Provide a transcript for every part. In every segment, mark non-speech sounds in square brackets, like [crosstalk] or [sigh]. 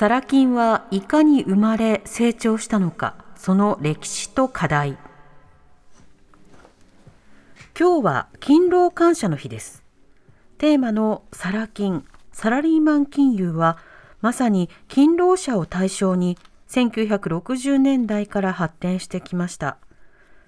サラ金はいかに生まれ成長したのかその歴史と課題。今日は勤労感謝の日です。テーマのサラ金サラリーマン金融はまさに勤労者を対象に1960年代から発展してきました。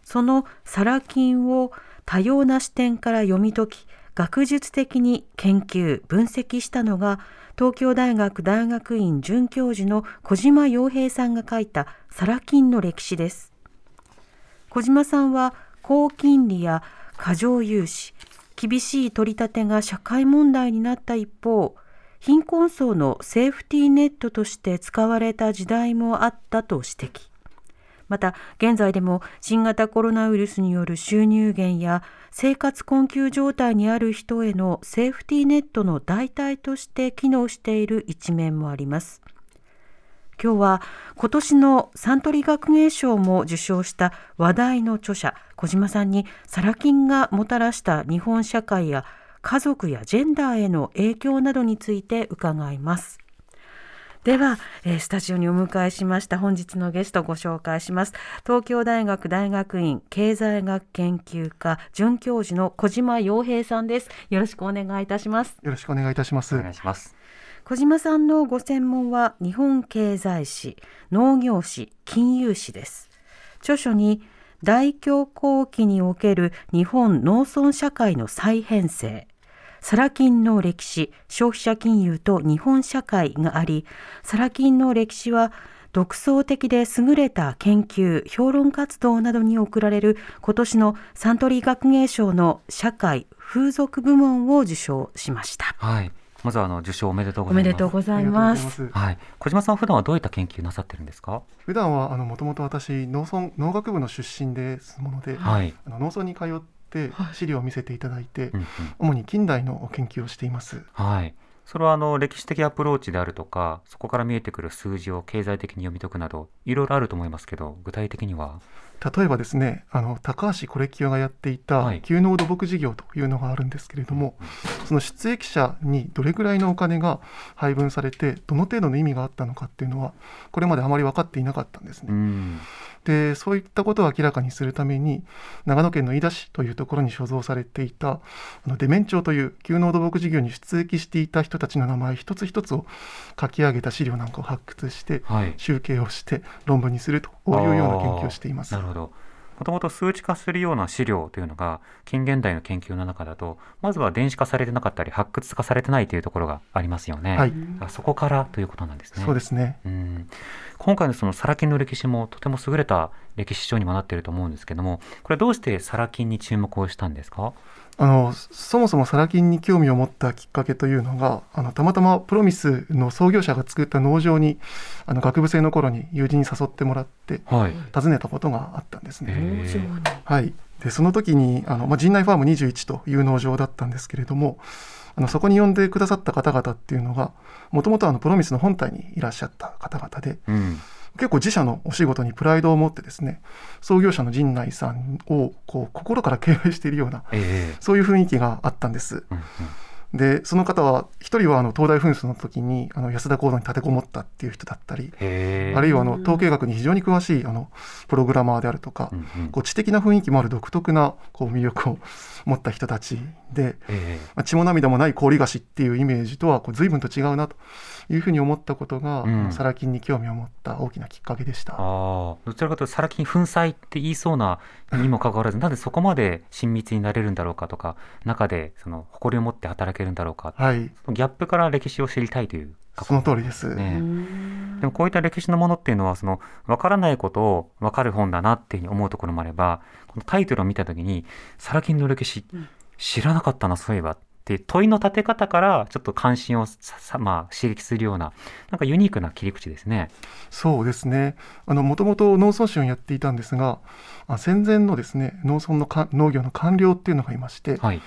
そのサラ金を多様な視点から読み解き学術的に研究分析したのが東京大学大学院准教授の小島洋平さんが書いたサラ金の歴史です。小島さんは高金利や過剰融資厳しい取り立てが社会問題になった一方貧困層のセーフティーネットとして使われた時代もあったと指摘。また現在でも新型コロナウイルスによる収入減や生活困窮状態にある人へのセーフティーネットの代替として機能している一面もあります。今日は今年のサントリー学芸賞も受賞した話題の著者小島さんにサラ金がもたらした日本社会や家族やジェンダーへの影響などについて伺います。では、えー、スタジオにお迎えしました本日のゲストをご紹介します。東京大学大学院経済学研究科准教授の小島洋平さんです。よろしくお願いいたします。よろしくお願いいたします。お願いします。小島さんのご専門は日本経済史農業史金融史です。著書に大恐慌期における日本農村社会の再編成サラ金の歴史、消費者金融と日本社会があり、サラ金の歴史は独創的で優れた研究、評論活動などに贈られる今年のサントリー学芸賞の社会風俗部門を受賞しました。はい。まずはあの受賞おめでとうございます。おめでとうございます。はい。小島さん普段はどういった研究なさってるんですか？普段はあのもともと私農村農学部の出身ですもので、はい。あの農村に通って資料を見せていただいて、主に近代の研究をしています。はい。それはあの歴史的アプローチであるとか、そこから見えてくる数字を経済的に読み解くなど、いろいろあると思いますけど、具体的には？例えばですね、あの高橋コレキオがやっていた休農土木事業というのがあるんですけれども、はい、その出益者にどれぐらいのお金が配分されて、どの程度の意味があったのかっていうのは、これまであまり分かっていなかったんですね。うん。でそういったことを明らかにするために長野県の飯田市というところに所蔵されていたあのデメン町という休農土木事業に出益していた人たちの名前一つ一つを書き上げた資料なんかを発掘して、はい、集計をして論文にするというような研究をしています。なるほどもともと数値化するような資料というのが近現代の研究の中だとまずは電子化されてなかったり発掘化されてないというところがありますよね。はい、そこからということなんですね。そうですね。うん今回のそのサラ金の歴史もとても優れた歴史書にもなっていると思うんですけども、これどうしてサラ金に注目をしたんですか？あのそもそもサラ金に興味を持ったきっかけというのがあのたまたまプロミスの創業者が作った農場にあの学部生の頃に友人に誘ってもらって、はい、訪ねたことがあったんですね。はい、でその時にあの、まあ、陣内ファーム21という農場だったんですけれどもあのそこに呼んでくださった方々っていうのがもともとプロミスの本体にいらっしゃった方々で。うん結構自社のお仕事にプライドを持ってですね創業者の陣内さんをこう心から敬愛しているような、えそういう雰囲気があったんです。うんうんでその方は一人はあの東大紛争の時にあの安田講堂に立てこもったっていう人だったりあるいはあの統計学に非常に詳しいあのプログラマーであるとか、うんうん。こう知的な雰囲気もある独特なこう魅力を [laughs] 持った人たちで、えまあ、血も涙もない氷菓子っていうイメージとはこう随分と違うなというふうに思ったことが、うん。サラ金に興味を持った大きなきっかけでした。どちらかというとサラ金粉砕って言いそうなにもかかわらずなんでそこまで親密になれるんだろうかとか中でその誇りを持って働けるんだろうか、はい、ギャップから歴史を知りたいというその通りです。ねうん。でもこういった歴史のものっていうのはその分からないことを分かる本だなっていうふうに思うところもあればこのタイトルを見た時に「サラ金の歴史うん。知らなかったなそういえば」っていう問いの立て方からちょっと関心をまあ、刺激するようななんかユニークな切り口ですね。そうですね。もともと農村省をやっていたんですが戦前のですね農村の農業の官僚っていうのがいまして、はい、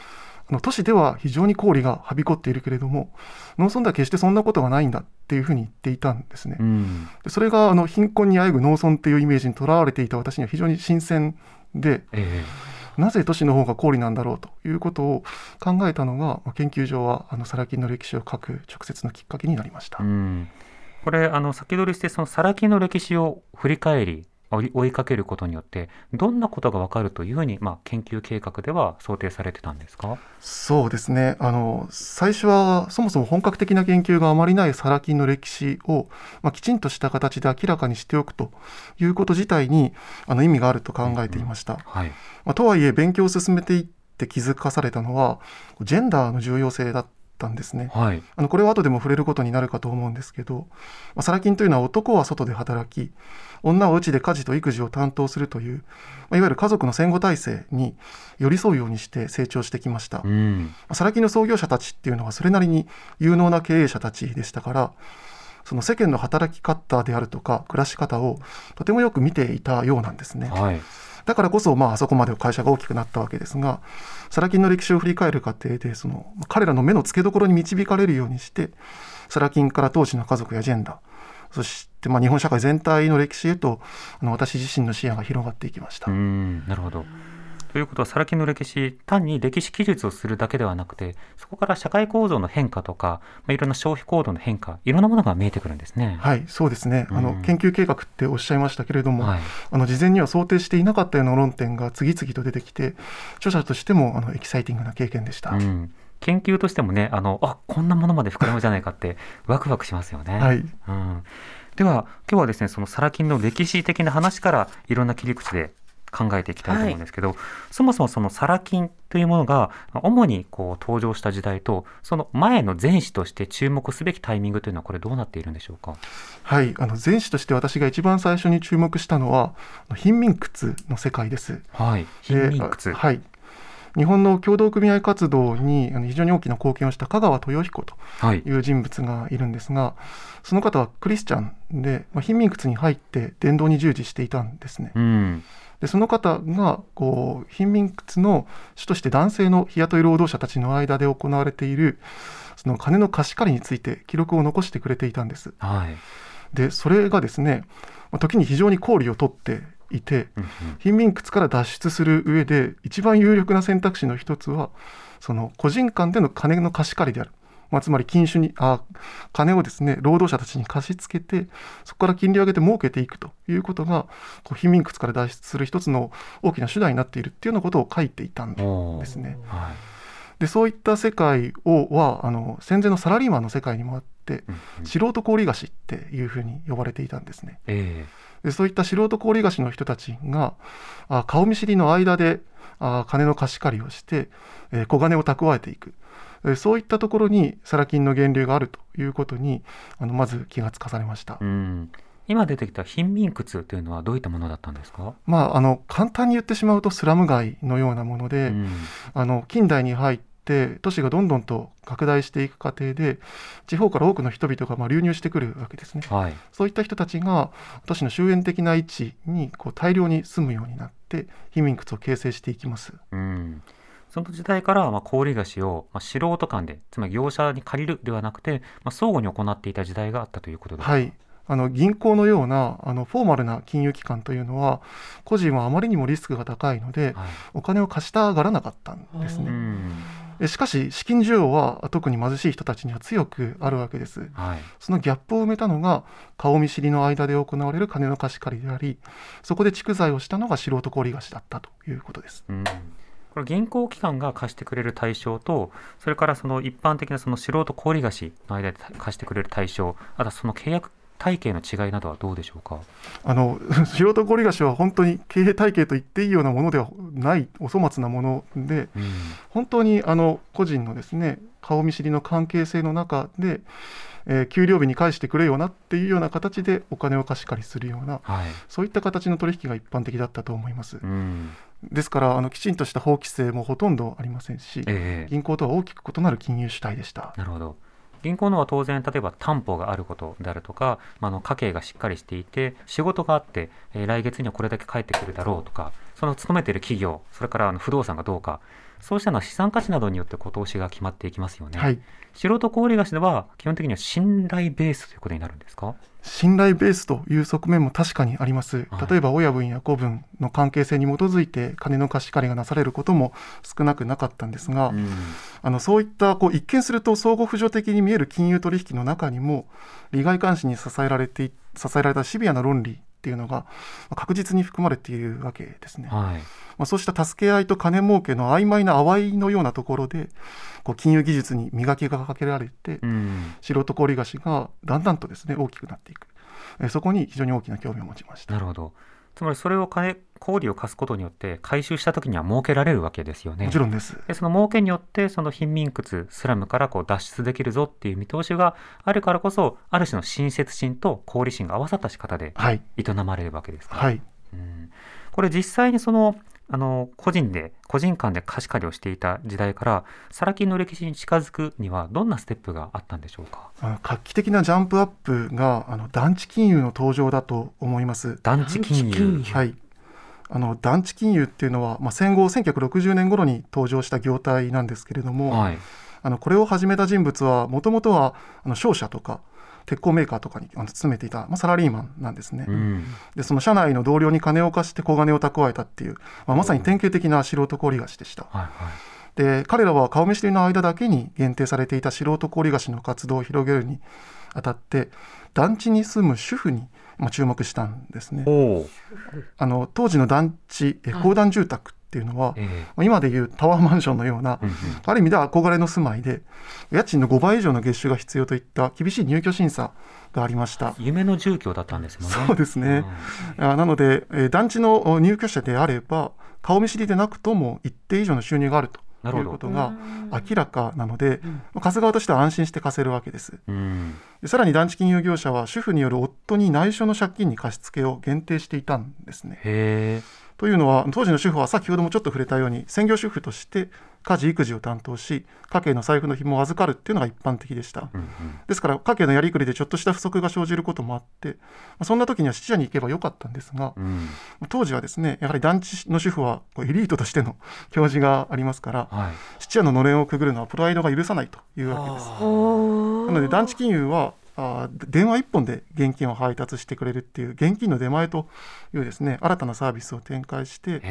あの都市では非常に氷がはびこっているけれども農村では決してそんなことがないんだっていうふうに言っていたんですね。うん、でそれがあの貧困にあえぐ農村っていうイメージにとらわれていた私には非常に新鮮で、えー、なぜ都市の方が氷なんだろうということを考えたのが研究所はあのサラ金の歴史を書く直接のきっかけになりました。うんこれあの先取りしてそのサラ金の歴史を振り返り追いかけることによってどんなことが分かるというふうに、まあ、研究計画では想定されてたんですか？そうですね。あの最初はそもそも本格的な研究があまりないサラ金の歴史を、まあ、きちんとした形で明らかにしておくということ自体にあの意味があると考えていました。うん。はい。まあ、とはいえ勉強を進めていって気づかされたのはジェンダーの重要性だったんですね、はい、あのこれは後でも触れることになるかと思うんですけど、まあ、サラ金というのは男は外で働き女は家で家事と育児を担当するという、まあ、いわゆる家族の戦後体制に寄り添うようにして成長してきました、うん、サラ金の創業者たちっていうのはそれなりに有能な経営者たちでしたからその世間の働き方であるとか暮らし方をとてもよく見ていたようなんですね。はいだからこそ、まあ、あそこまで会社が大きくなったわけですが、サラ金の歴史を振り返る過程で、その彼らの目の付けどころに導かれるようにして、サラ金から当時の家族やジェンダー、そしてまあ日本社会全体の歴史へとあの私自身の視野が広がっていきました。なるほどということは、サラ金の歴史、単に歴史記述をするだけではなくて、そこから社会構造の変化とか、まあ、いろんな消費行動の変化、いろんなものが見えてくるんですね。はい、そうですね。あの、うん、研究計画っておっしゃいましたけれども、はい、あの事前には想定していなかったような論点が次々と出てきて、著者としてもあのエキサイティングな経験でした。うん研究としてもね、あのあこんなものまで膨らむじゃないかって、ワクワクしますよね。はい、うんでは今日はですねそのサラ金の歴史的な話からいろんな切り口で考えていきたいと思うんですけど、はい、そもそもそのサラ金というものが主にこう登場した時代とその前の前史として注目すべきタイミングというのはこれどうなっているんでしょうか？はいあの前史として私が一番最初に注目したのは貧民窟の世界です。はい貧民窟。はい。日本の共同組合活動に非常に大きな貢献をした香川豊彦とい。う人物がいるんですが、はい、その方はクリスチャンで、まあ、貧民窟に入って伝道に従事していたんですね。うんでその方がこう貧民窟の主として男性の日雇い労働者たちの間で行われているその金の貸し借りについて記録を残してくれていたんです。はい、でそれがですね時に非常に考慮をとっていて、貧民窟から脱出する上で一番有力な選択肢の一つはその個人間での金の貸し借りである。まあ、つまり金種にあ金をですね労働者たちに貸し付けてそこから金利を上げて儲けていくということがこう貧民窟から脱出する一つの大きな手段になっているっていうようなことを書いていたんですね。はい、でそういった世界をはあの戦前のサラリーマンの世界にもあって、うんうん、素人氷菓子っていうふうに呼ばれていたんですね。えーでそういった素人氷菓子の人たちがあ顔見知りの間であ金の貸し借りをして、えー、小金を蓄えていく、えー、そういったところにサラ金の源流があるということにあのまず気がつかされました。うん。今出てきた貧民窟というのはどういったものだったんですか、まあ、あの簡単に言ってしまうとスラム街のようなもので、うん、あの近代に入っって都市がどんどんと拡大していく過程で地方から多くの人々がま流入してくるわけですね、はい、そういった人たちが都市の終焉的な位置にこう大量に住むようになって貧民窟を形成していきます。うんその時代からまあ氷菓子をまあ素人間でつまり業者に借りるではなくて、まあ、相互に行っていた時代があったということです。か、はい、あの銀行のようなあのフォーマルな金融機関というのは個人はあまりにもリスクが高いので、はい、お金を貸したがらなかったんですね。しかし資金需要は特に貧しい人たちには強くあるわけです、はい、そのギャップを埋めたのが顔見知りの間で行われる金の貸し借りでありそこで蓄財をしたのが素人氷菓子だったということです、うんこれ銀行機関が貸してくれる対象とそれからその一般的なその素人氷菓子の間で貸してくれる対象あとはその契約体系の違いなどはどうでしょうか？あの素人ゴリガシは本当に経営体系と言っていいようなものではないお粗末なもので、うん、本当にあの個人のですね顔見知りの関係性の中で、えー、給料日に返してくれよなっていうような形でお金を貸し借りするような、はい、そういった形の取引が一般的だったと思います。うんですからあのきちんとした法規制もほとんどありませんし、えー、銀行とは大きく異なる金融主体でした。なるほど。銀行のは当然例えば担保があることであるとか、まあ、の家計がしっかりしていて仕事があって、えー、来月にはこれだけ返ってくるだろうとかその勤めている企業それからあの不動産がどうかそうしたのは資産価値などによって投資が決まっていきますよね、はい、素人小売貸しでは基本的には信頼ベースということになるんですか？信頼ベースという側面も確かにあります、例えば親分や子分の関係性に基づいて金の貸し借りがなされることも少なくなかったんですが、うん、あのそういったこう一見すると相互扶助的に見える金融取引の中にも利害監視に支えられて支えられたシビアな論理っていうのが確実に含まれているわけですね。はいまあ、そうした助け合いと金儲けの曖昧な淡いのようなところでこう金融技術に磨きがかけられて、うん、素人小売菓子がだんだんとですね大きくなっていく、えそこに非常に大きな興味を持ちました。なるほどつまりそれを金氷を貸すことによって回収した時には儲けられるわけですよね。もちろんです。でその儲けによってその貧民窟スラムからこう脱出できるぞっていう見通しがあるからこそある種の親切心と功利心が合わさった仕方で営まれるわけですか、はい、うん、これ実際にそのあの個人で個人間で貸し借りをしていた時代からサラ金の歴史に近づくにはどんなステップがあったんでしょうか？画期的なジャンプアップがあの団地金融の登場だと思います。団地金融。はい。あの団地金融っていうのは、まあ、戦後1960年頃に登場した業態なんですけれども、はい、あのこれを始めた人物はもともとはあの商社とか鉄鋼メーカーとかに勤めていた、まあ、サラリーマンなんですね、うん、でその社内の同僚に金を貸して小金を蓄えたっていう、まあ、まさに典型的な素人氷菓子でした。はいはい。で彼らは顔見知りの間だけに限定されていた素人氷菓子の活動を広げるにあたって団地に住む主婦に注目したんですね。あの当時の団地公団住宅っていうのは、えー、今でいうタワーマンションのような、ある意味では憧れの住まいで家賃の5倍以上の月収が必要といった厳しい入居審査がありました。夢の住居だったんですもんね。そうですね、うん、なので、えー、団地の入居者であれば顔見知りでなくとも一定以上の収入があるということが明らかなので、貸す側としては安心して貸せるわけです。さらに団地金融業者は主婦による夫に内緒の借金に貸し付けを限定していたんですね。というのは当時の主婦は先ほどもちょっと触れたように専業主婦として家事育児を担当し家計の財布の紐を預かるっていうのが一般的でした、うんうん、ですから家計のやりくりでちょっとした不足が生じることもあってそんな時には質屋に行けばよかったんですが、うん、当時はですねやはり団地の主婦はエリートとしての教示がありますから、はい、質屋ののれんをくぐるのはプライドが許さないというわけです。なので団地金融はあ電話1本で現金を配達してくれるっていう現金の出前というですね新たなサービスを展開して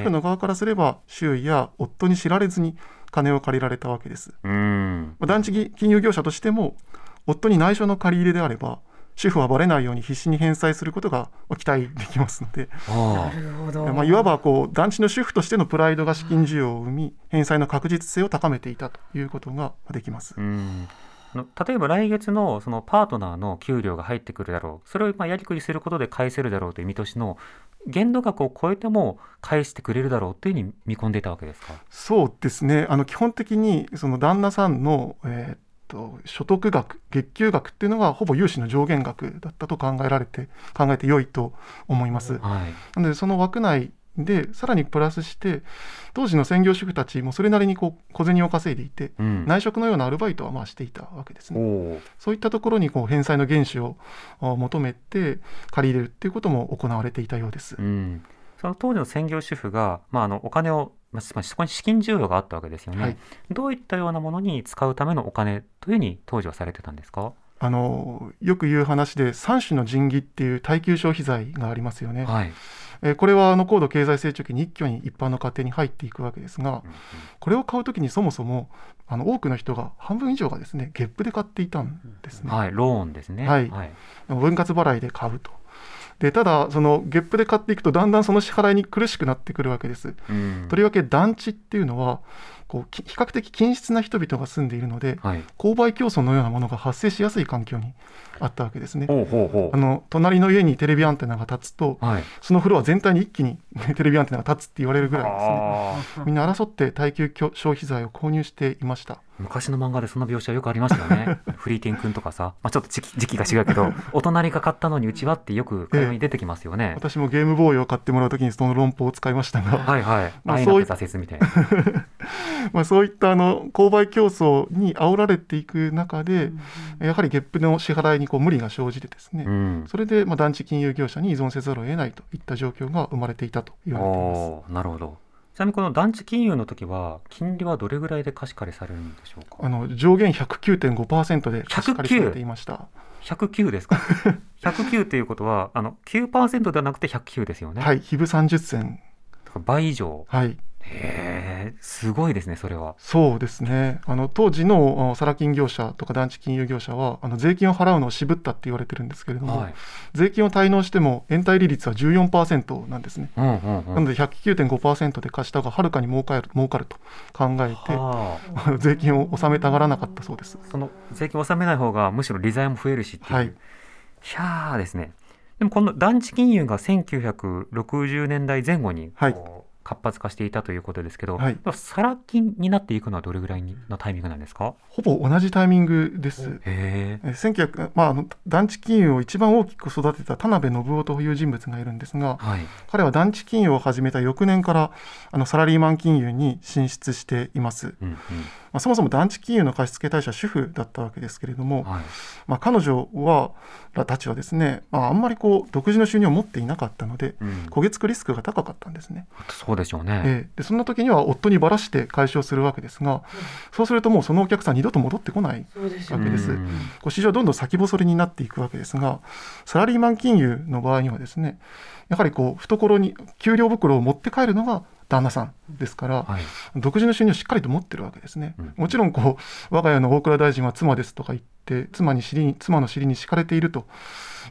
主婦の側からすれば周囲や夫に知られずに金を借りられたわけです。団地金融業者としても夫に内緒の借り入れであれば主婦はばれないように必死に返済することが期待できますので、まあ、いわばこう団地の主婦としてのプライドが資金需要を生み返済の確実性を高めていたということができます。例えば来月のそのパートナーの給料が入ってくるだろう。それをまあやりくりすることで返せるだろうという見通しの限度額を超えても返してくれるだろうというふうに見込んでいたわけですか？そうですね。あの基本的にその旦那さんの、えー、っと所得額月給額っていうのがほぼ融資の上限額だったと考えられて考えて良いと思います。はい、なのでその枠内でさらにプラスして当時の専業主婦たちもそれなりにこう小銭を稼いでいて、うん、内職のようなアルバイトはまあしていたわけですね。そういったところにこう返済の原資を求めて借り入れるっていうことも行われていたようです、うん、その当時の専業主婦が、まあ、あのお金をまあ、そこに資金需要があったわけですよね、はい、どういったようなものに使うためのお金というふうに当時はされてたんですか？あのよく言う話で3種の神器っていう耐久消費財がありますよね。はいえこれはあの高度経済成長期に一挙に一般の家庭に入っていくわけですが、これを買うときにそもそもあの多くの人が半分以上がですね月賦で買っていたんですね。はい、ローンですね。はい、はい、分割払いで買うと。でただその月賦で買っていくとだんだんその支払いに苦しくなってくるわけです。うん、とりわけ団地っていうのはこう比較的均質な人々が住んでいるので、はい、購買競争のようなものが発生しやすい環境にあったわけですね。ほうほうほう。あの隣の家にテレビアンテナが立つと、はい、そのフロア全体に一気にテレビアンテナが立つって言われるぐらいですね。みんな争って耐久消費財を購入していました。昔の漫画でその描写よくありましたよね。[laughs] フリーテン君とかさ、まあ、ちょっと時期時期が違うけど [laughs] お隣が買ったのにうちはってよく会話に出てきますよね、ええ、私もゲームボーイを買ってもらうときにその論法を使いましたが。[laughs] はいはい、まあ、そういった挫折みたいな。まあそういったあの購買競争に煽られていく中で、うん、やはりゲップの支払いにこう無理が生じてですね、うん、それでまあ団地金融業者に依存せざるを得ないといった状況が生まれていたと言われています。なるほどちなみにこの団地金融の時は金利はどれぐらいで貸し借りされるんでしょうか？あの上限109.5%で貸し借りされていました。109ですか？[laughs] 109っていうことはあの9%ではなくて109ですよね。はい日分30銭倍以上。はいへえすごいですねそれは。そうですね。あの当時のサラ金業者とか団地金融業者はあの税金を払うのを渋ったって言われてるんですけれども、はい、税金を滞納しても延滞利率は14%なんですね、うんうんうん、なので109.5%で貸した方がはるかに儲かる儲かると考えて、はあ、税金を納めたがらなかったそうです。その税金を納めない方がむしろ利財も増えるしっていう、はい、ひゃーですね。でもこの団地金融が1960年代前後にはい活発化していたということですけど、はい、サラ金になっていくのはどれぐらいのタイミングなんですか？ほぼ同じタイミングです。え1900まあ、団地金融を一番大きく育てた田辺信夫という人物がいるんですが、はい、彼は団地金融を始めた翌年からあのサラリーマン金融に進出しています。うんうん。まあ、そもそも団地金融の貸付対象は主婦だったわけですけれども、はい、まあ、彼女はらたちはですね、まあ、あんまりこう独自の収入を持っていなかったので、うん、焦げ付くリスクが高かったんですね。そうでしょうね、えー、でそんな時には夫にばらして解消するわけですが、うん、そうするともうそのお客さん二度と戻ってこないわけです。こう市場はどんどん先細りになっていくわけですがサラリーマン金融の場合にはですねやはりこう懐に給料袋を持って帰るのが旦那さんですから、はい、独自の収入をしっかりと持ってるわけですね。うん、もちろんこう我が家の大蔵大臣は妻ですとか言って妻に尻に妻の尻に敷かれていると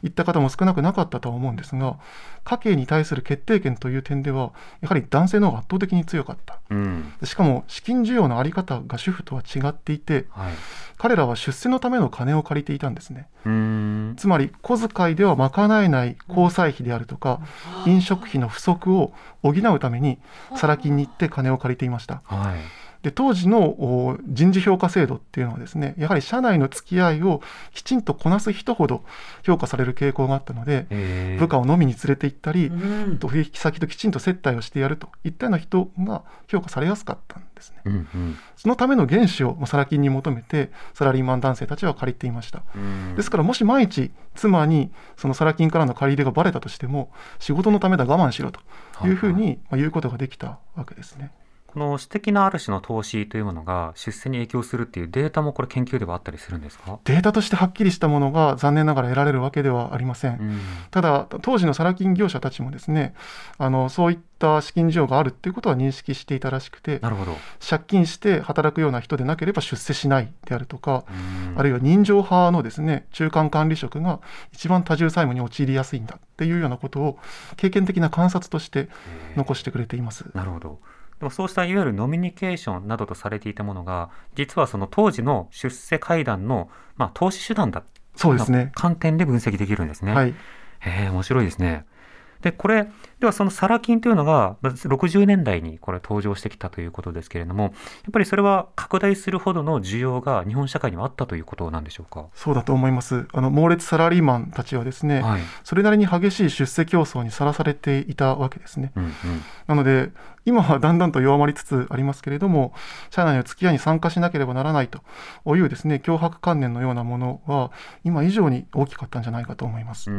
いった方も少なくなかったとは思うんですが家計に対する決定権という点ではやはり男性の方が圧倒的に強かった、うん、しかも資金需要の在り方が主婦とは違っていて、はい、彼らは出世のための金を借りていたんですね。つまり小遣いでは賄えない交際費であるとか飲食費の不足を補うためにサラ金に行って金を借りていました。はいで当時の人事評価制度っていうのはですねやはり社内の付き合いをきちんとこなす人ほど評価される傾向があったので部下を飲みに連れて行ったり、うん、取引先ときちんと接待をしてやるといったような人が評価されやすかったんですね。うんうん、そのための原資をサラ金に求めてサラリーマン男性たちは借りていました。ですからもし万一妻にそのサラ金からの借り入れがばれたとしても仕事のためだ我慢しろというふうに言うことができたわけですね。この私的なある種の投資というものが出世に影響するっていうデータもこれ研究ではあったりするんですか？データとしてはっきりしたものが残念ながら得られるわけではありません、うん、ただ当時のサラ金業者たちもですねあのそういった資金需要があるっていうことは認識していたらしくてなるほど。借金して働くような人でなければ出世しないであるとか、うん、あるいは人情派のですね中間管理職が一番多重債務に陥りやすいんだっていうようなことを経験的な観察として残してくれています。なるほどでもそうしたいわゆるノミニケーションなどとされていたものが実はその当時の出世会談の、まあ、投資手段だそうですね観点で分析できるんですね。はい、へえ面白いですね。でこれではそのサラ金というのが60年代にこれ登場してきたということですけれどもやっぱりそれは拡大するほどの需要が日本社会にはあったということなんでしょうか？そうだと思います。あの猛烈サラリーマンたちはですね、はい、それなりに激しい出世競争にさらされていたわけですね、うんうん、なので今はだんだんと弱まりつつありますけれども社内の付き合いに参加しなければならないというですね脅迫観念のようなものは今以上に大きかったんじゃないかと思います。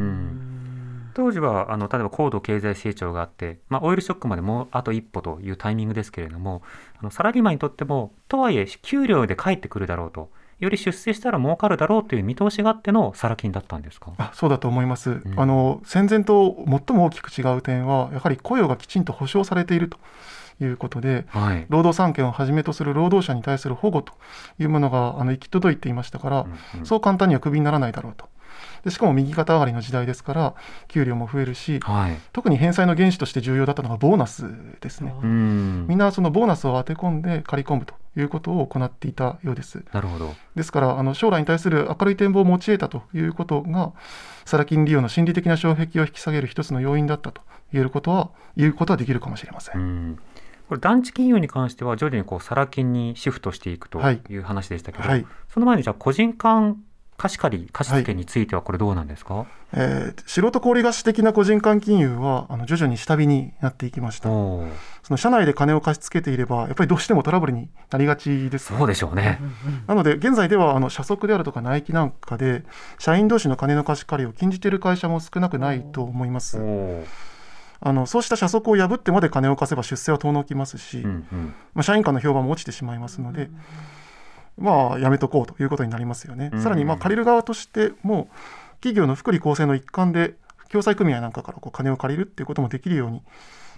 当時はあの例えば高度経済成長があって、まあ、オイルショックまでもうあと一歩というタイミングですけれどもあのサラリーマンにとってもとはいえ給料で返ってくるだろうと。より出世したら儲かるだろうという見通しがあってのサラ金だったんですか？あそうだと思います、うん、あの戦前と最も大きく違う点はやはり雇用がきちんと保障されているということで、はい、労働三権をはじめとする労働者に対する保護というものがあの行き届いていましたから、うんうん、そう簡単にはクビにならないだろうとでしかも右肩上がりの時代ですから給料も増えるし、はい、特に返済の原資として重要だったのがボーナスですね。みんなそのボーナスを当て込んで借り込むということを行っていたようです。なるほど。ですからあの将来に対する明るい展望を持ち得たということがサラ金利用の心理的な障壁を引き下げる一つの要因だったと言えることは言うことはできるかもしれません。これ団地金融に関しては徐々にこうサラ金にシフトしていくという話でしたけど、はいはい、その前にじゃあ個人間貸し借り貸付についてはこれどうなんですか、はい、えー、素人小売貸し的な個人間金融はあの徐々に下火になっていきました。その社内で金を貸し付けていればやっぱりどうしてもトラブルになりがちです。そうでしょうね。なので現在ではあの社則であるとか内規なんかで社員同士の金の貸し借りを禁じている会社も少なくないと思います。あのそうした社則を破ってまで金を貸せば出世は遠のきますし、うんうん、まあ、社員間の評判も落ちてしまいますので、まあ、やめとこうということになりますよね。さらにまあ借りる側としても企業の福利厚生の一環で共済組合なんかからこう金を借りるっていうこともできるように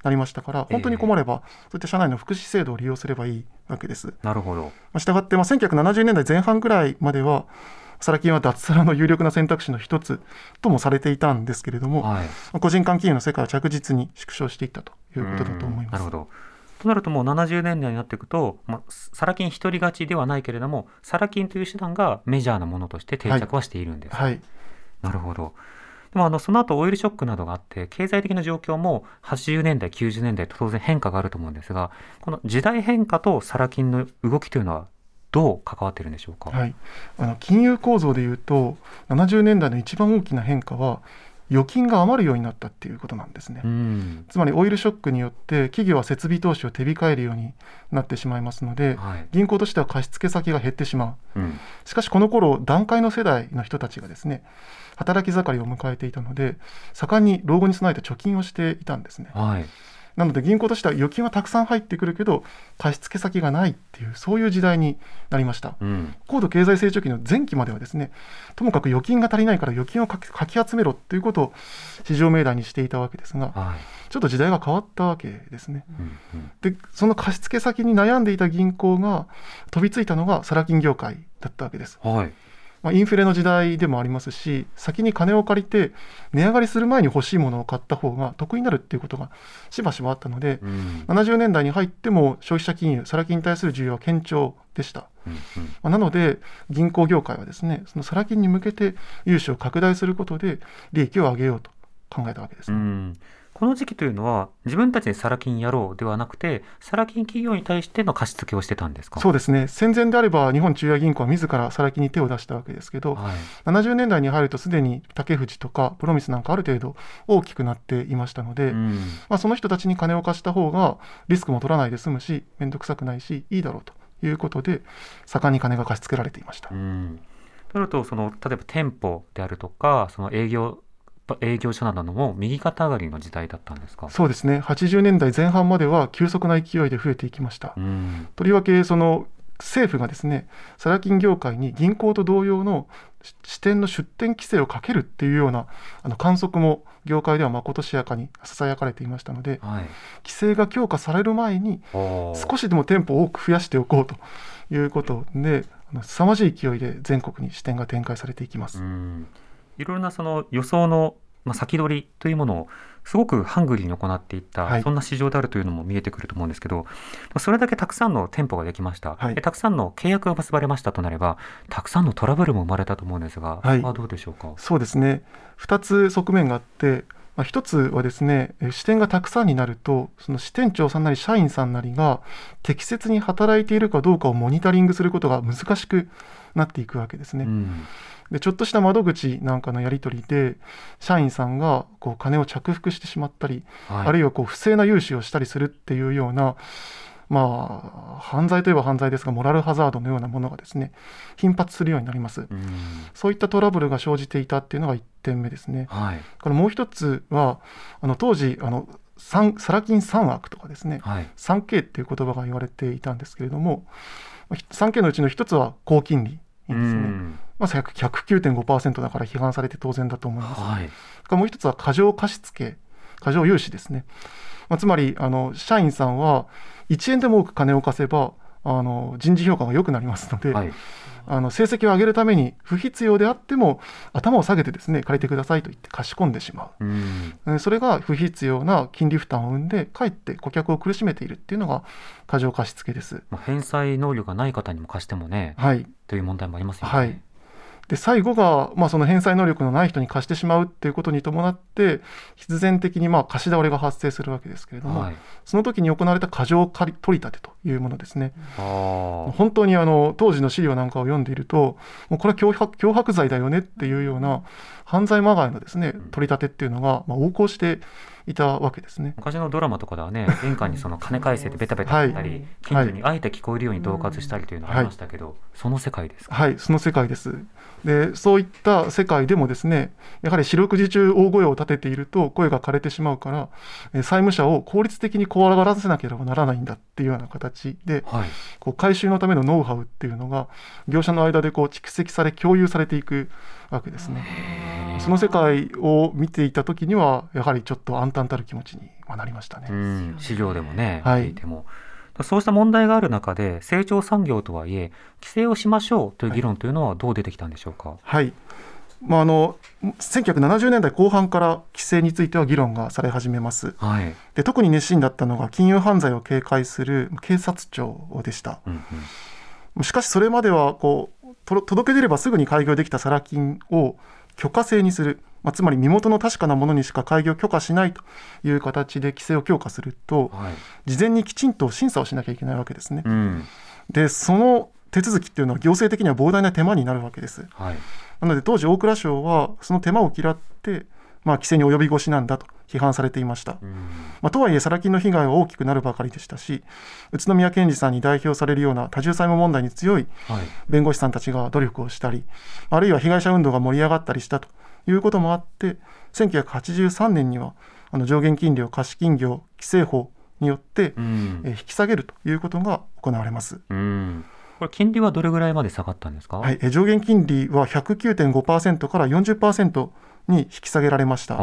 なりましたから本当に困れば、そういった社内の福祉制度を利用すればいいわけです。なるほど。まあ、したがって、まあ、1970年代前半ぐらいまではサラ金は脱サラの有力な選択肢の一つともされていたんですけれども、はい、個人間金融の世界は着実に縮小していったということだと思います。なるほどとなるともう70年代になっていくと、まあ、サラ金一人勝ちではないけれどもサラ金という手段がメジャーなものとして定着はしているんです、はい、はい、なるほど。でもあのその後オイルショックなどがあって経済的な状況も80年代90年代と当然変化があると思うんですがこの時代変化とサラ金の動きというのはどう関わっているんでしょうか、はい、あの金融構造でいうと70年代の一番大きな変化は預金が余るようになったっていうことなんですね、つまりオイルショックによって企業は設備投資を手控えるようになってしまいますので、はい、銀行としては貸付先が減ってしまう、うん、しかしこの頃団塊の世代の人たちがですね働き盛りを迎えていたので盛んに老後に備えて貯金をしていたんですね、はいなので銀行としては預金はたくさん入ってくるけど貸付先がないっていうそういう時代になりました、うん、高度経済成長期の前期まではですねともかく預金が足りないから預金をかき集めろっていうことを市場命題にしていたわけですが、はい、ちょっと時代が変わったわけですね、うんうん、でその貸付先に悩んでいた銀行が飛びついたのがサラ金業界だったわけです、はいまあ、インフレの時代でもありますし先に金を借りて値上がりする前に欲しいものを買った方が得になるっていうことがしばしばあったので、うん、70年代に入っても消費者金融サラ金に対する需要は堅調でした、うんうん、まあ、なので銀行業界はですねそのサラ金に向けて融資を拡大することで利益を上げようと考えたわけです、うんこの時期というのは自分たちでサラ金やろうではなくてサラ金企業に対しての貸し付けをしてたんですか？そうですね。戦前であれば日本中央銀行は自らサラ金に手を出したわけですけど、はい、70年代に入るとすでに竹藤とかプロミスなんかある程度大きくなっていましたので、うん、まあ、その人たちに金を貸した方がリスクも取らないで済むし面倒くさくないしいいだろうということで盛んに金が貸し付けられていました。うん。となるとその例えば店舗であるとかその営業営業所などのも右肩上がりの時代だったんですか？そうですね。80年代前半までは急速な勢いで増えていきました、うん、とりわけその政府がですねサラ金業界に銀行と同様の支店の出店規制をかけるっていうようなあの観測も業界ではまことしやかにささやかれていましたので、はい、規制が強化される前に少しでも店舗を多く増やしておこうということで凄まじい勢いで全国に支店が展開されていきます。うんいろいろなその予想の、まあ、先取りというものをすごくハングリーに行っていった、はい、そんな市場であるというのも見えてくると思うんですけどそれだけたくさんの店舗ができました、はい、たくさんの契約が結ばれましたとなればたくさんのトラブルも生まれたと思うんですが、はい、はどうでしょうか？そうですね。2つ側面があってまあ、一つはですね支店がたくさんになるとその支店長さんなり社員さんなりが適切に働いているかどうかをモニタリングすることが難しくなっていくわけですね。うんでちょっとした窓口なんかのやり取りで社員さんがこう金を着服してしまったり、はい、あるいはこう不正な融資をしたりするっていうようなまあ犯罪といえば犯罪ですがモラルハザードのようなものがですね頻発するようになります、そういったトラブルが生じていたっていうのが1点目ですね、はい、これもう一つはあの当時あのサラ金3枠とかですね、はい、3K っていう言葉が言われていたんですけれども 3K のうちの一つは高金利ですね。まあ、109.5%だから批判されて当然だと思います。はい、もう一つは過剰貸付、過剰融資ですね。まあ、つまりあの社員さんは1円でも多く金を貸せばあの人事評価が良くなりますので、はい、あの成績を上げるために不必要であっても頭を下げてですね借りてくださいと言って貸し込んでしまう、うん、それが不必要な金利負担を生んでかえって顧客を苦しめているっていうのが過剰貸付です、まあ、返済能力がない方にも貸してもね、はい、という問題もありますよね。はいで最後が、まあ、その返済能力のない人に貸してしまうっていうことに伴って必然的にまあ貸し倒れが発生するわけですけれども、はい、その時に行われた過剰取り立てというものですね。本当にあの当時の資料なんかを読んでいるともうこれは脅迫脅迫罪だよねっていうような犯罪まがいのですね取り立てっていうのが、まあ、横行していたわけですね。昔のドラマとかではね玄関にその金返せてベタベタ言ったり、はい、近所にあえて聞こえるように恫喝したりというのがありましたけど、はい、その世界ですか？はい。その世界ですでそういった世界でもですねやはり四六時中大声を立てていると声が枯れてしまうから債務者を効率的に怖がらせなければならないんだっていうような形で、はい、こう回収のためのノウハウっていうのが業者の間でこう蓄積され共有されていくわけですね。その世界を見ていた時にはやはりちょっと暗淡たる気持ちになりましたね。資料でもね、はい、てもそうした問題がある中で成長産業とはいえ規制をしましょうという議論というのはどう出てきたんでしょうか？はい、まあ、あの1970年代後半から規制については議論がされ始めます、はい、で特に熱心だったのが金融犯罪を警戒する警察庁でした、うんうん、しかしそれまではこう届け出ればすぐに開業できたサラ金を許可制にする、まあ、つまり身元の確かなものにしか開業許可しないという形で規制を強化すると、はい、事前にきちんと審査をしなきゃいけないわけですね。うん、でその手続きっていうのは行政的には膨大な手間になるわけです。はい、なので当時大蔵省はその手間を嫌って、まあ、規制に及び腰なんだと批判されていました。うん、まあ、とはいえ、サラ金の被害は大きくなるばかりでしたし、宇都宮健児さんに代表されるような多重債務問題に強い弁護士さんたちが努力をしたり、あるいは被害者運動が盛り上がったりしたということもあって、1983年にはあの上限金利を貸金業規制法によって、うん、え引き下げるということが行われます。うん。これ金利はどれぐらいまで下がったんですか、はい、上限金利は109.5%から40%に引き下げられました。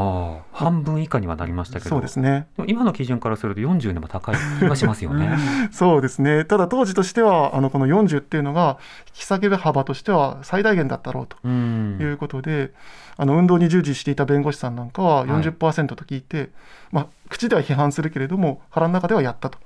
半分以下にはなりましたけど。そうですね。今の基準からすると40でも高い気がしますよね。[laughs] そうですね。ただ当時としてはあのこの40っていうのが引き下げ幅としては最大限だったろうということであの運動に従事していた弁護士さんなんかは40%と聞いて、はい、まあ、口では批判するけれども腹の中ではやったと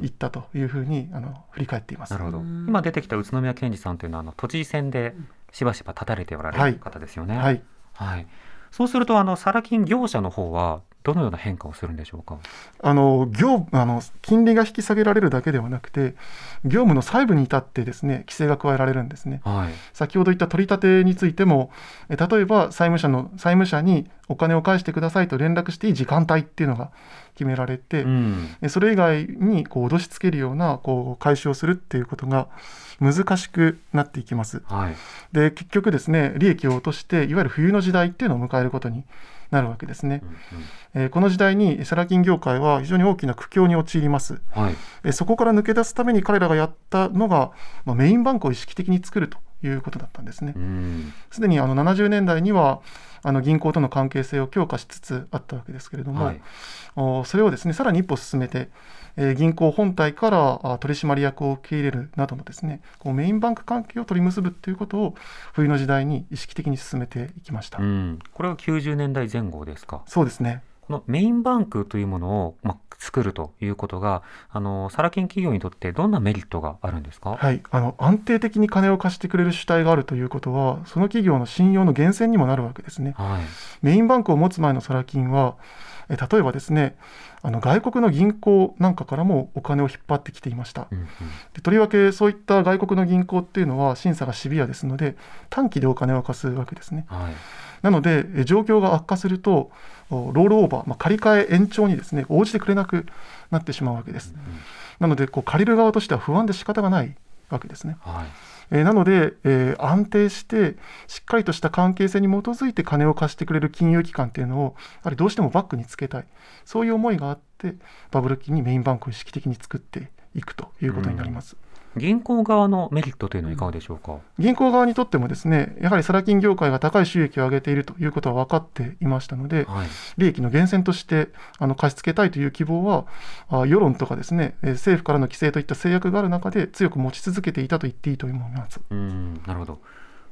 言ったというふうにあの振り返っています。なるほど。今出てきた宇都宮健児さんというのはあの都知事選でしばしば立たれておられる方ですよね。はい、はい、はいそうするとあのサラ金業者の方はどのような変化をするんでしょうか？あの業あの金利が引き下げられるだけではなくて業務の細部に至ってですね規制が加えられるんですね、はい、先ほど言った取り立てについてもえ例えば債務者の債務者にお金を返してくださいと連絡していい時間帯っていうのが決められて、うん、それ以外にこう脅しつけるようなこう回収をするっていうことが難しくなっていきます。はい、で結局ですね利益を落としていわゆる冬の時代っていうのを迎えることになるわけですね。うんうん、えー、この時代にサラ金業界は非常に大きな苦境に陥ります。はい、えー、そこから抜け出すために彼らがやったのが、まあ、メインバンクを意識的に作るということだったんですね。すでにあの70年代にはあの銀行との関係性を強化しつつあったわけですけれども、はい、それをですねさらに一歩進めて、えー、銀行本体から取締役を受け入れるなどのですねこうメインバンク関係を取り結ぶということを冬の時代に意識的に進めていきました。これは90年代前後ですか？そうですね。このメインバンクというものを、まあ、作るということが、あのサラ金企業にとってどんなメリットがあるんですか、はい、あの安定的に金を貸してくれる主体があるということは、その企業の信用の源泉にもなるわけですね。はい、メインバンクを持つ前のサラ金は、え例えばですねあの外国の銀行なんかからもお金を引っ張ってきていました、うんうん、でとりわけそういった外国の銀行っていうのは審査がシビアですので短期でお金を貸すわけですね、はい、なので状況が悪化するとロールオーバー、まあ、借り換え延長にですね応じてくれなくなってしまうわけです、うんうん、なのでこう借りる側としては不安で仕方がないわけですね、はいえー、なので、えー、安定してしっかりとした関係性に基づいて金を貸してくれる金融機関っていうのをやはりどうしてもバックにつけたいそういう思いがあってバブル期にメインバンクを意識的に作っていくということになります。うん銀行側のメリットというのはいかがでしょうか、銀行側にとってもですねやはりサラ金業界が高い収益を上げているということは分かっていましたので、はい、利益の源泉としてあの貸し付けたいという希望はあ世論とかですね政府からの規制といった制約がある中で強く持ち続けていたと言っていいと思います。うんなるほど。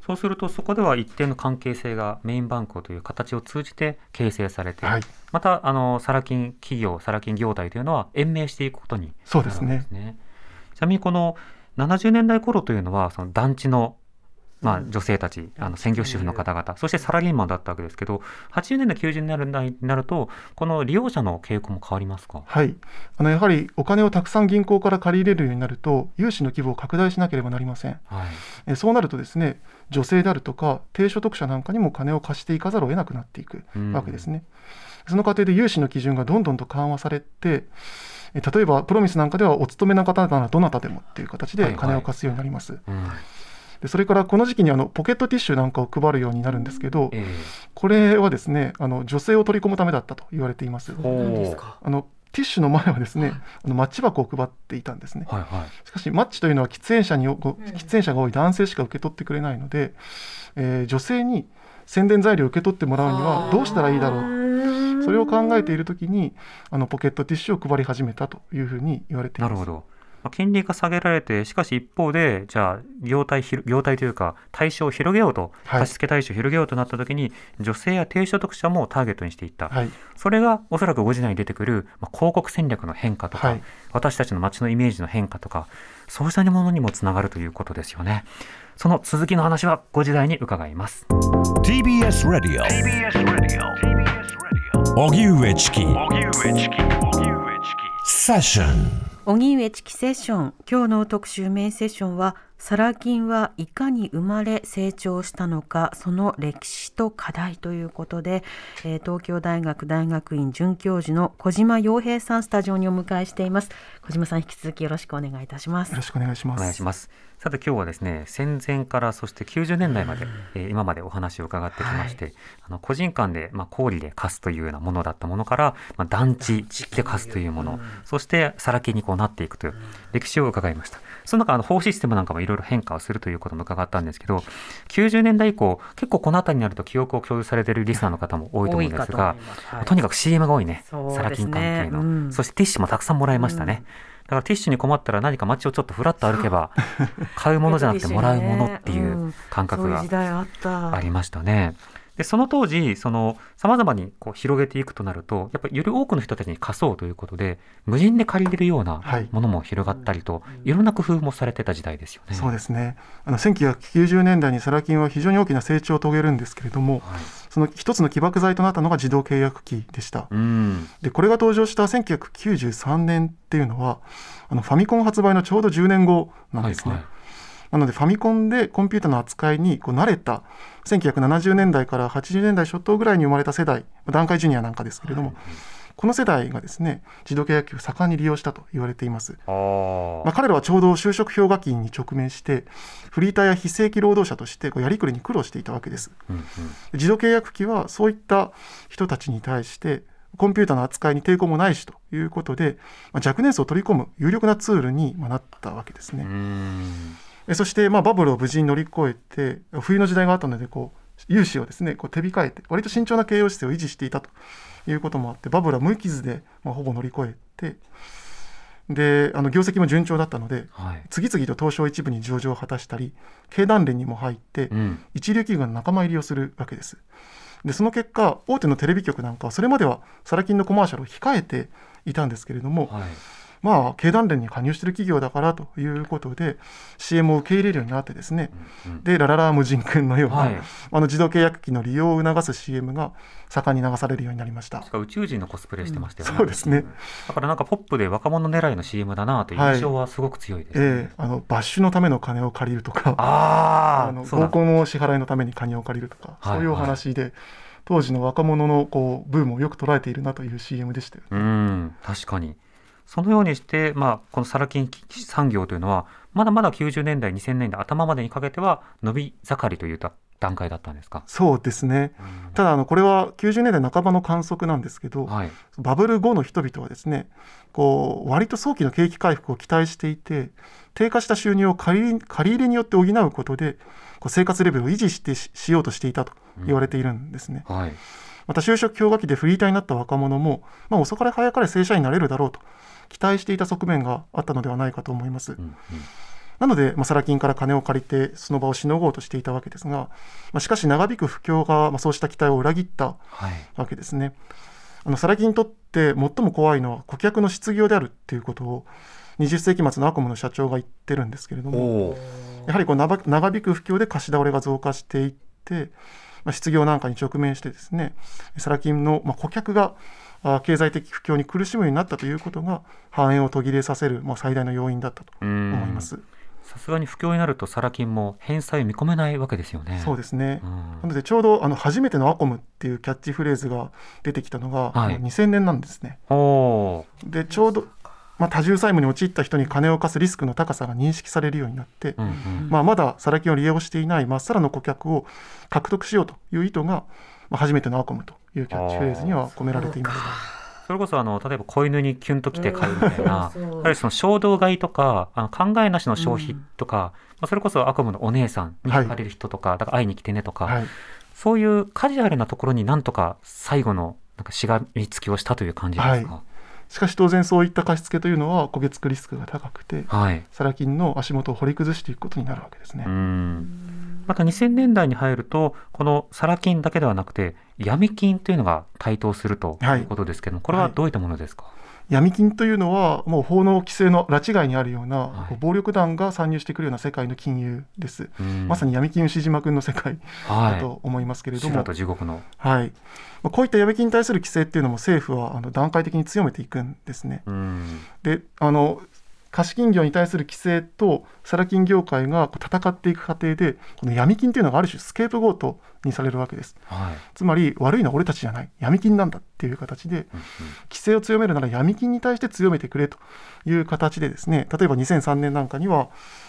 そうするとそこでは一定の関係性がメインバンクという形を通じて形成されて、はい、またあのサラ金企業サラ金業態というのは延命していくことになるんですね。そうですね。ちなみにこの70年代頃というのはその団地のまあ、女性たち、あの専業主婦の方々、そしてサラリーマンだったわけですけど、80年代、90年代になると、この利用者の傾向も変わりますか、はい、あのやはりお金をたくさん銀行から借り入れるようになると、融資の規模を拡大しなければなりません。はい、えそうなるとですね、女性であるとか、低所得者なんかにも金を貸していかざるを得なくなっていくわけですね。うん、その過程で融資の基準がどんどんと緩和されて、例えばプロミスなんかではお勤めの方ならどなたでもっていう形で金を貸すようになります。はいはいうん。でそれからこの時期にあのポケットティッシュなんかを配るようになるんですけど、えー、これはですねあの女性を取り込むためだったと言われています。あのティッシュの前はですね、あのマッチ箱を配っていたんですね、はいはい、しかしマッチというのは喫煙者に喫煙者が多い男性しか受け取ってくれないので、えー、女性に宣伝材料を受け取ってもらうにはどうしたらいいだろう。それを考えているときにあのポケットティッシュを配り始めたというふうに言われています。なるほど。まあ、金利が下げられて、しかし一方で、じゃあ業態、業態というか、対象を広げようと、貸付対象を広げようとなったときに、女性や低所得者もターゲットにしていった、はい、それがおそらく5時台に出てくる、まあ、広告戦略の変化とか、はい、私たちの街のイメージの変化とか、そうしたものにもつながるということですよね。その続きの話は5時台に伺います。TBS ラディオ TBS ラディオ荻上チキ。セッション荻上チキセッション。今日の特集メインセッションはサラ金はいかに生まれ成長したのかその歴史と課題ということで、えー、東京大学大学院准教授の小島洋平さんスタジオにお迎えしています。小島さん引き続きよろしくお願いいたします。よろしくお願いします。お願いしますさて今日はですね戦前からそして90年代まで、えー、今までお話を伺ってきまして、はい、あの個人間で、まあ、氷で貸すというようなものだったものから、まあ、団地で貸すというもの、そしてさらけにこうなっていくという歴史を伺いました。その中あの法システムなんかもいろいろ変化をするということも伺ったんですけど90年代以降結構この辺りになると記憶を共有されているリスナーの方も多いと思うんですがとはい、とにかく CM が多いね、ね、サラ金関係の、うん、そしてティッシュもたくさんもらいましたね。うんだからティッシュに困ったら何か街をちょっとふらっと歩けば [laughs] 買うものじゃなくてもらうものっていう感覚がありましたね。でその当時その様々にこう広げていくとなるとやっぱりより多くの人たちに貸そうということで無人で借りれるようなものも広がったりと、はい、いろんな工夫もされてた時代ですよね。そうですねあの1990年代にサラ金は非常に大きな成長を遂げるんですけれども、はい、その一つの起爆剤となったのが自動契約機でした。でこれが登場した1993年っていうのはあのファミコン発売のちょうど10年後なんですね。はいはいなのでファミコンでコンピューターの扱いにこう慣れた1970年代から80年代初頭ぐらいに生まれた世代段階ジュニアなんかですけれども、はい、この世代がですね自動契約機を盛んに利用したと言われています。まあ、彼らはちょうど就職氷河期に直面してフリーターや非正規労働者としてこうやりくりに苦労していたわけです。うんうん、自動契約機はそういった人たちに対してコンピューターの扱いに抵抗もないしということで、まあ、若年層を取り込む有力なツールになったわけですね。そしてまあバブルを無事に乗り越えて冬の時代があったのでこう融資をですねこう手控えて割と慎重な経営姿勢を維持していたということもあってバブルは無傷でまあほぼ乗り越えてであの業績も順調だったので、はい、次々と東証一部に上場を果たしたり経団連にも入って、うん、一流企業の仲間入りをするわけです。でその結果大手のテレビ局なんかはそれまではサラ金のコマーシャルを控えていたんですけれども、はいまあ、経団連に加入している企業だからということで、CM を受け入れるようになってですね、で、ラララ無人君のような、はい、あの自動契約機の利用を促す CM が盛んに流されるようになりました。宇宙人のコスプレしてましたよね、うん、そうですね。だからなんかポップで若者狙いの CM だなという印象はすごく強いです、ね、はい、えー、あのバッシュのための金を借りるとか、ああの合コンの支払いのために金を借りるとか、そういうお話で、はいはい当時の若者のこうブームをよく捉えているなという CM でしたよね。うん確かにそのようにして、まあ、このサラ金産業というのは、まだまだ90年代、2000年代頭までにかけては伸び盛りという段階だったんですか？そうですね、うん、ただあのこれは90年代半ばの観測なんですけど、はい、バブル後の人々はですねこう割と早期の景気回復を期待していて低下した収入を借り借り入れによって補うことでこう生活レベルを維持してしようとしていたと言われているんですね。うんはい、また就職氷河期でフリーターになった若者も、まあ、遅かれ早かれ正社員になれるだろうと期待していた側面があったのではないかと思います。うんうんなので、まあ、サラ金から金を借りてその場をしのごうとしていたわけですが、まあ、しかし長引く不況が、まあ、そうした期待を裏切ったわけですね。はい、あのサラ金にとって最も怖いのは顧客の失業であるっていうことを20世紀末のアコムの社長が言ってるんですけれどもやはりこう長引く不況で貸し倒れが増加していって、まあ、失業なんかに直面してですねサラ金の、まあ、顧客が経済的不況に苦しむようになったということが繁栄を途切れさせる、まあ、最大の要因だったと思います。さすがに不況になるとサラ金も返済を見込めないわけですよね。そうですね。うん、なのでちょうどあの初めてのアコムっていうキャッチフレーズが出てきたのが、はい、2000年なんですね。でちょうどまあ、多重債務に陥った人に金を貸すリスクの高さが認識されるようになって、うんうん、まあ、まだサラ金を利用していないまっさらの顧客を獲得しようという意図が、まあ、初めてのアコムというキャッチフレーズには込められていました。それこそあの例えば子犬にキュンときて買うみたいな、やはりその衝動買いとかあの考えなしの消費とか、うん、まあ、それこそ悪夢のお姉さんに借りる人とか、はい、だから会いに来てねとか、はい、そういうカジュアルなところになんとか最後のなんかしがみつきをしたという感じですか、はいしかし当然そういった貸付というのは焦げ付くリスクが高くて、はい、サラ金の足元を掘り崩していくことになるわけですね。うんまた2000年代に入るとこのサラ金だけではなくて闇金というのが台頭するということですけども、はい、これはどういったものですか、はい闇金というのはもう法の規制の拉致外にあるような、はい、暴力団が参入してくるような世界の金融です、まさに闇金牛島君の世界だと思いますけれども、はい、地獄の、はい、こういった闇金に対する規制っていうのも政府はあの段階的に強めていくんですね。であの貸金業に対する規制とサラ金業界が戦っていく過程でこの闇金というのがある種スケープゴートにされるわけです、はい、つまり悪いのは俺たちじゃない。闇金なんだっていう形で、規制を強めるなら闇金に対して強めてくれという形でですね例えば2003年なんかには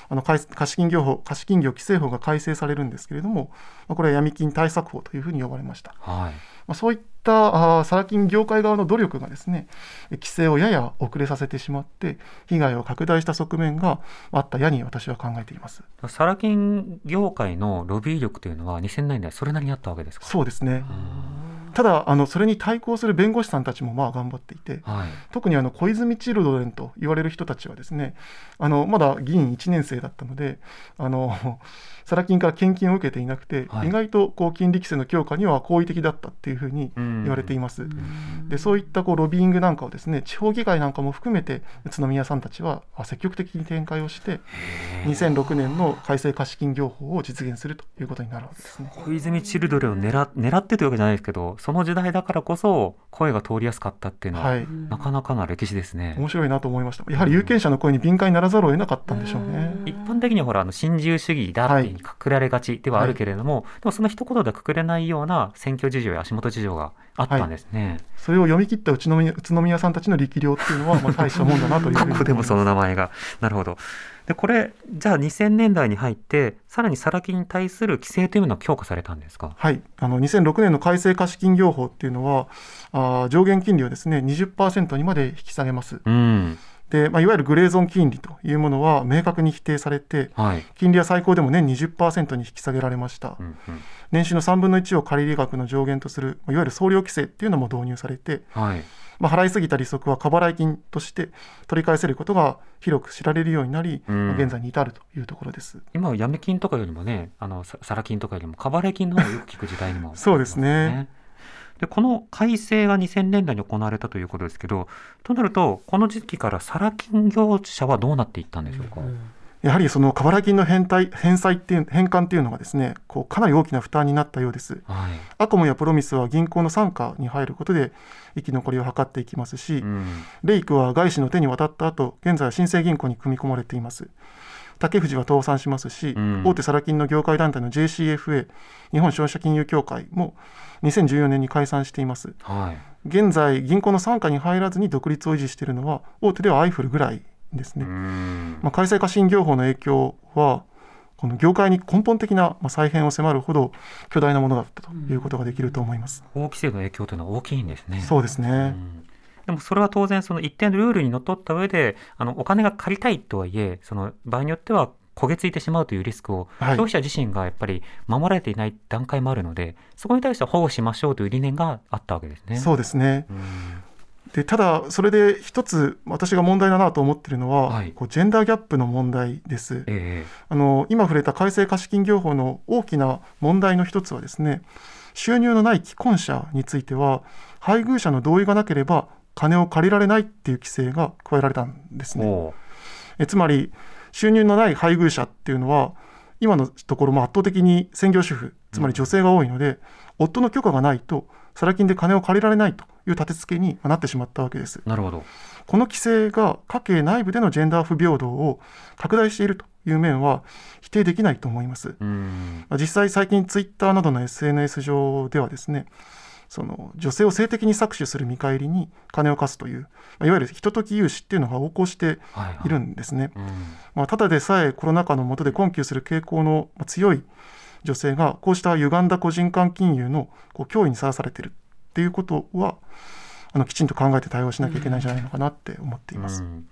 あの貸金業法貸金業規制法が改正されるんですけれども、まあ、これは闇金対策法というふうに呼ばれました。はい。まあ、そういったあサラ金業界側の努力がですね規制をやや遅れさせてしまって被害を拡大した側面があったやに私は考えています。サラ金業界のロビー力というのは2000年代それなりにあったわけですか？そうですね。ただあのそれに対抗する弁護士さんたちもまあ頑張っていて、はい、特にあの小泉チルドレンと言われる人たちはですねあのまだ議員1年生だったのであのサラ金から献金を受けていなくて、はい、意外とこう金利規制の強化には好意的だったっていうふうに言われています。でそういったこうロビーイングなんかをですね地方議会なんかも含めて宇都宮さんたちは積極的に展開をして2006年の改正貸金業法を実現するということになるわけですね。小泉チルドレンを狙狙ってというわけじゃないですけどその時代だからこそ声が通りやすかったっていうのは、はい、なかなかな歴史ですね。面白いなと思いました。やはり有権者の声に敏感にならざるを得なかったんでしょうね。一般的にはほらあの新自由主義だってくくられがちではあるけれども、はい、でもその一言でくくれないような選挙事情や足元事情があったんですね、はい、それを読み切った宇都宮宇都宮さんたちの力量っていうのはまあ大したもんだなというここでもその名前が。なるほど。でこれじゃあ2000年代に入ってさらにサラ金に対する規制というのは強化されたんですか？はい。あの2006年の改正貸金業法っていうのはあ上限金利をですね20%にまで引き下げます。うん。でまあ、いわゆるグレーゾーン金利というものは明確に否定されて、はい、金利は最高でも年20%に引き下げられました、うんうん、年収の3分の1を借り入額の上限とするいわゆる総量規制っていうのも導入されて、はい、まあ、払いすぎた利息は過払い金として取り返せることが広く知られるようになり、うん、現在に至るというところです。今は闇金とかよりもねあのサラ金とかよりも過払い金の方がよく聞く時代にも、ね、そうですね。でこの改正が2000年代に行われたということですけどとなるとこの時期からサラ金業者はどうなっていったんでしょうか、うんやはりその過払い金の返済返済っていう返還っていうのがですねこうかなり大きな負担になったようです、はい、アコモやプロミスは銀行の傘下に入ることで生き残りを図っていきますし、うん、レイクは外資の手に渡った後現在は新生銀行に組み込まれています。竹藤は倒産しますし、うん、大手サラ金の業界団体の JCFA 日本消費者金融協会も2014年に解散しています、はい、現在銀行の傘下に入らずに独立を維持しているのは大手ではアイフルぐらいですね、まあ、改正過信業法の影響はこの業界に根本的な再編を迫るほど巨大なものだったということができると思います。法規制の影響というのは大きいんですね。そうですね。うんでもそれは当然その一定のルールにのっとった上であのお金が借りたいとはいえその場合によっては焦げついてしまうというリスクを消費者自身がやっぱり守られていない段階もあるので、はい、そこに対して保護しましょうという理念があったわけですね。そうですね、でただ、それで一つ私が問題だなと思っているのは、はい、こうジェンダーギャップの問題です、えー、あの今触れた改正貸金業法の大きな問題の一つはですね収入のない既婚者については配偶者の同意がなければ金を借りられないっていう規制が加えられたんですね。えつまり収入のない配偶者っていうのは今のところも圧倒的に専業主婦つまり女性が多いので、うん、夫の許可がないとサラ金で金を借りられないという立て付けになってしまったわけです。なるほどこの規制が家計内部でのジェンダー不平等を拡大しているという面は否定できないと思います。実際最近ツイッターなどの SNS 上ではですねその女性を性的に搾取する見返りに金を貸すという、いわゆるひととき融資っていうのが横行しているんですね。はいはいうん、まあ、ただでさえコロナ禍の下で困窮する傾向の強い女性がこうした歪んだ個人間金融のこう脅威にさらされているっていうことはあのきちんと考えて対応しなきゃいけないんじゃないのかなって思っています。うん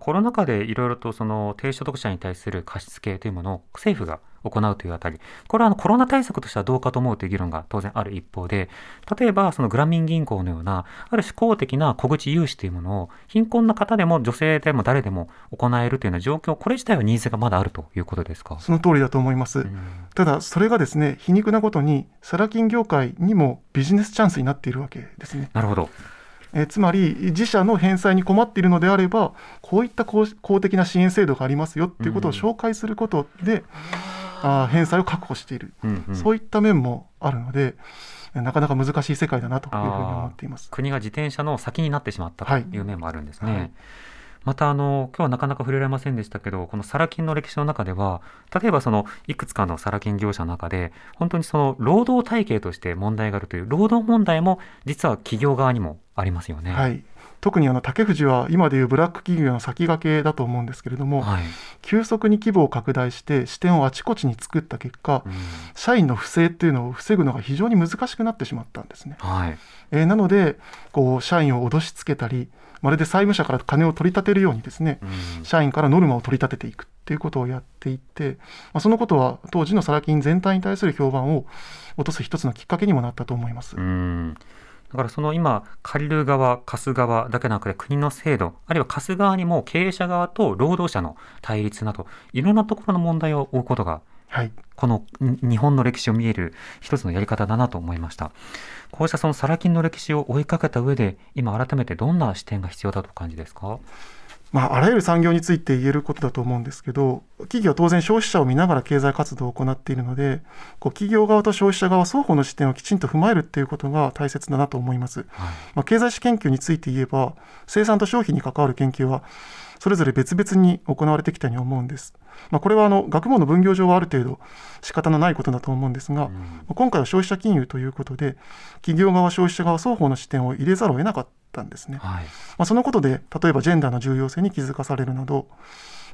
コロナ禍でいろいろとその低所得者に対する貸し付けというものを政府が行うというあたり、これはあのコロナ対策としてはどうかと思うという議論が当然ある一方で、例えばそのグラミン銀行のような、ある種公的な小口融資というものを貧困な方でも女性でも誰でも行えるというような状況、これ自体はニーズがまだあるということですか？その通りだと思います。うん、ただ、それがですね、皮肉なことに、サラ金業界にもビジネスチャンスになっているわけですね。なるほど。えつまり自社の返済に困っているのであればこういった公的な支援制度がありますよっていうことを紹介することで、うん、あ返済を確保している、うんうん、そういった面もあるのでなかなか難しい世界だなというふうに思っています。国が自転車の先になってしまったという面もあるんですね。はいはい。またあの今日はなかなか触れられませんでしたけどこのサラ金の歴史の中では例えばそのいくつかのサラ金業者の中で本当にその労働体系として問題があるという労働問題も実は企業側にもありますよね。はい特にあの竹藤は今でいうブラック企業の先駆けだと思うんですけれども、はい、急速に規模を拡大して支店をあちこちに作った結果、うん、社員の不正っていうのを防ぐのが非常に難しくなってしまったんですね。はい、えー、なのでこう社員を脅しつけたりまるで債務者から金を取り立てるようにですね、うん、社員からノルマを取り立てていくっていうことをやっていって、まあ、そのことは当時のサラ金全体に対する評判を落とす一つのきっかけにもなったと思います。うんだからその今、借りる側、貸す側だけなくて国の制度、あるいは貸す側にも経営者側と労働者の対立など、いろんなところの問題を追うことが、はい、この日本の歴史を見える一つのやり方だなと思いました。こうしたそのサラ金の歴史を追いかけた上で、今改めてどんな視点が必要だとお感じですか？まあ、あらゆる産業について言えることだと思うんですけど企業は当然消費者を見ながら経済活動を行っているのでこう企業側と消費者側双方の視点をきちんと踏まえるっていうことが大切だなと思います、はい、まあ、経済史研究について言えば生産と消費に関わる研究はそれぞれ別々に行われてきたように思うんです。まあ、これはあの学問の分業上はある程度仕方のないことだと思うんですが、うん、今回は消費者金融ということで企業側消費者側双方の視点を入れざるを得なかったんですね。はい、まあ、そのことで例えばジェンダーの重要性に気づかされるなど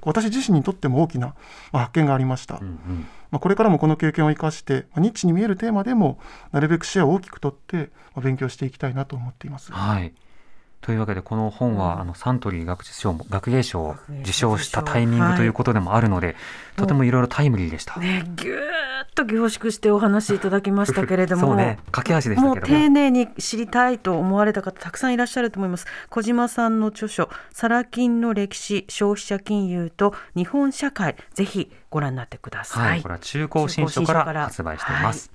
私自身にとっても大きな発見がありました。うんうんまあ、これからもこの経験を生かして、まあ、ニッチに見えるテーマでもなるべく視野を大きくとって、まあ、勉強していきたいなと思っています。はいというわけでこの本は、あのサントリー学術賞学芸賞を受賞したタイミングということでもあるので、はい、とてもいろいろタイムリーでした。ね、ぎゅーっと凝縮してお話しいただきましたけれども、[laughs] そうね、駆け足でしたもう丁寧に知りたいと思われた方たくさんいらっしゃると思います。小島さんの著書サラ金の歴史消費者金融と日本社会ぜひご覧になってください。はい、これは中高新書から発売しています。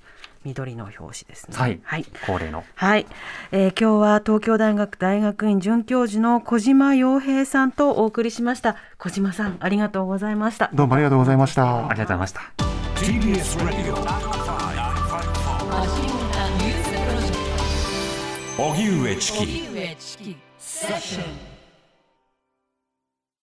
はい緑の表紙ですね。はい。はい、恒例の。はい、えー、今日は東京大学大学院准教授の小島洋平さんとお送りしました。小島さん、ありがとうございました。どうもありがとうございました。ありがとうございました。TBS Radio 荻上チキセッション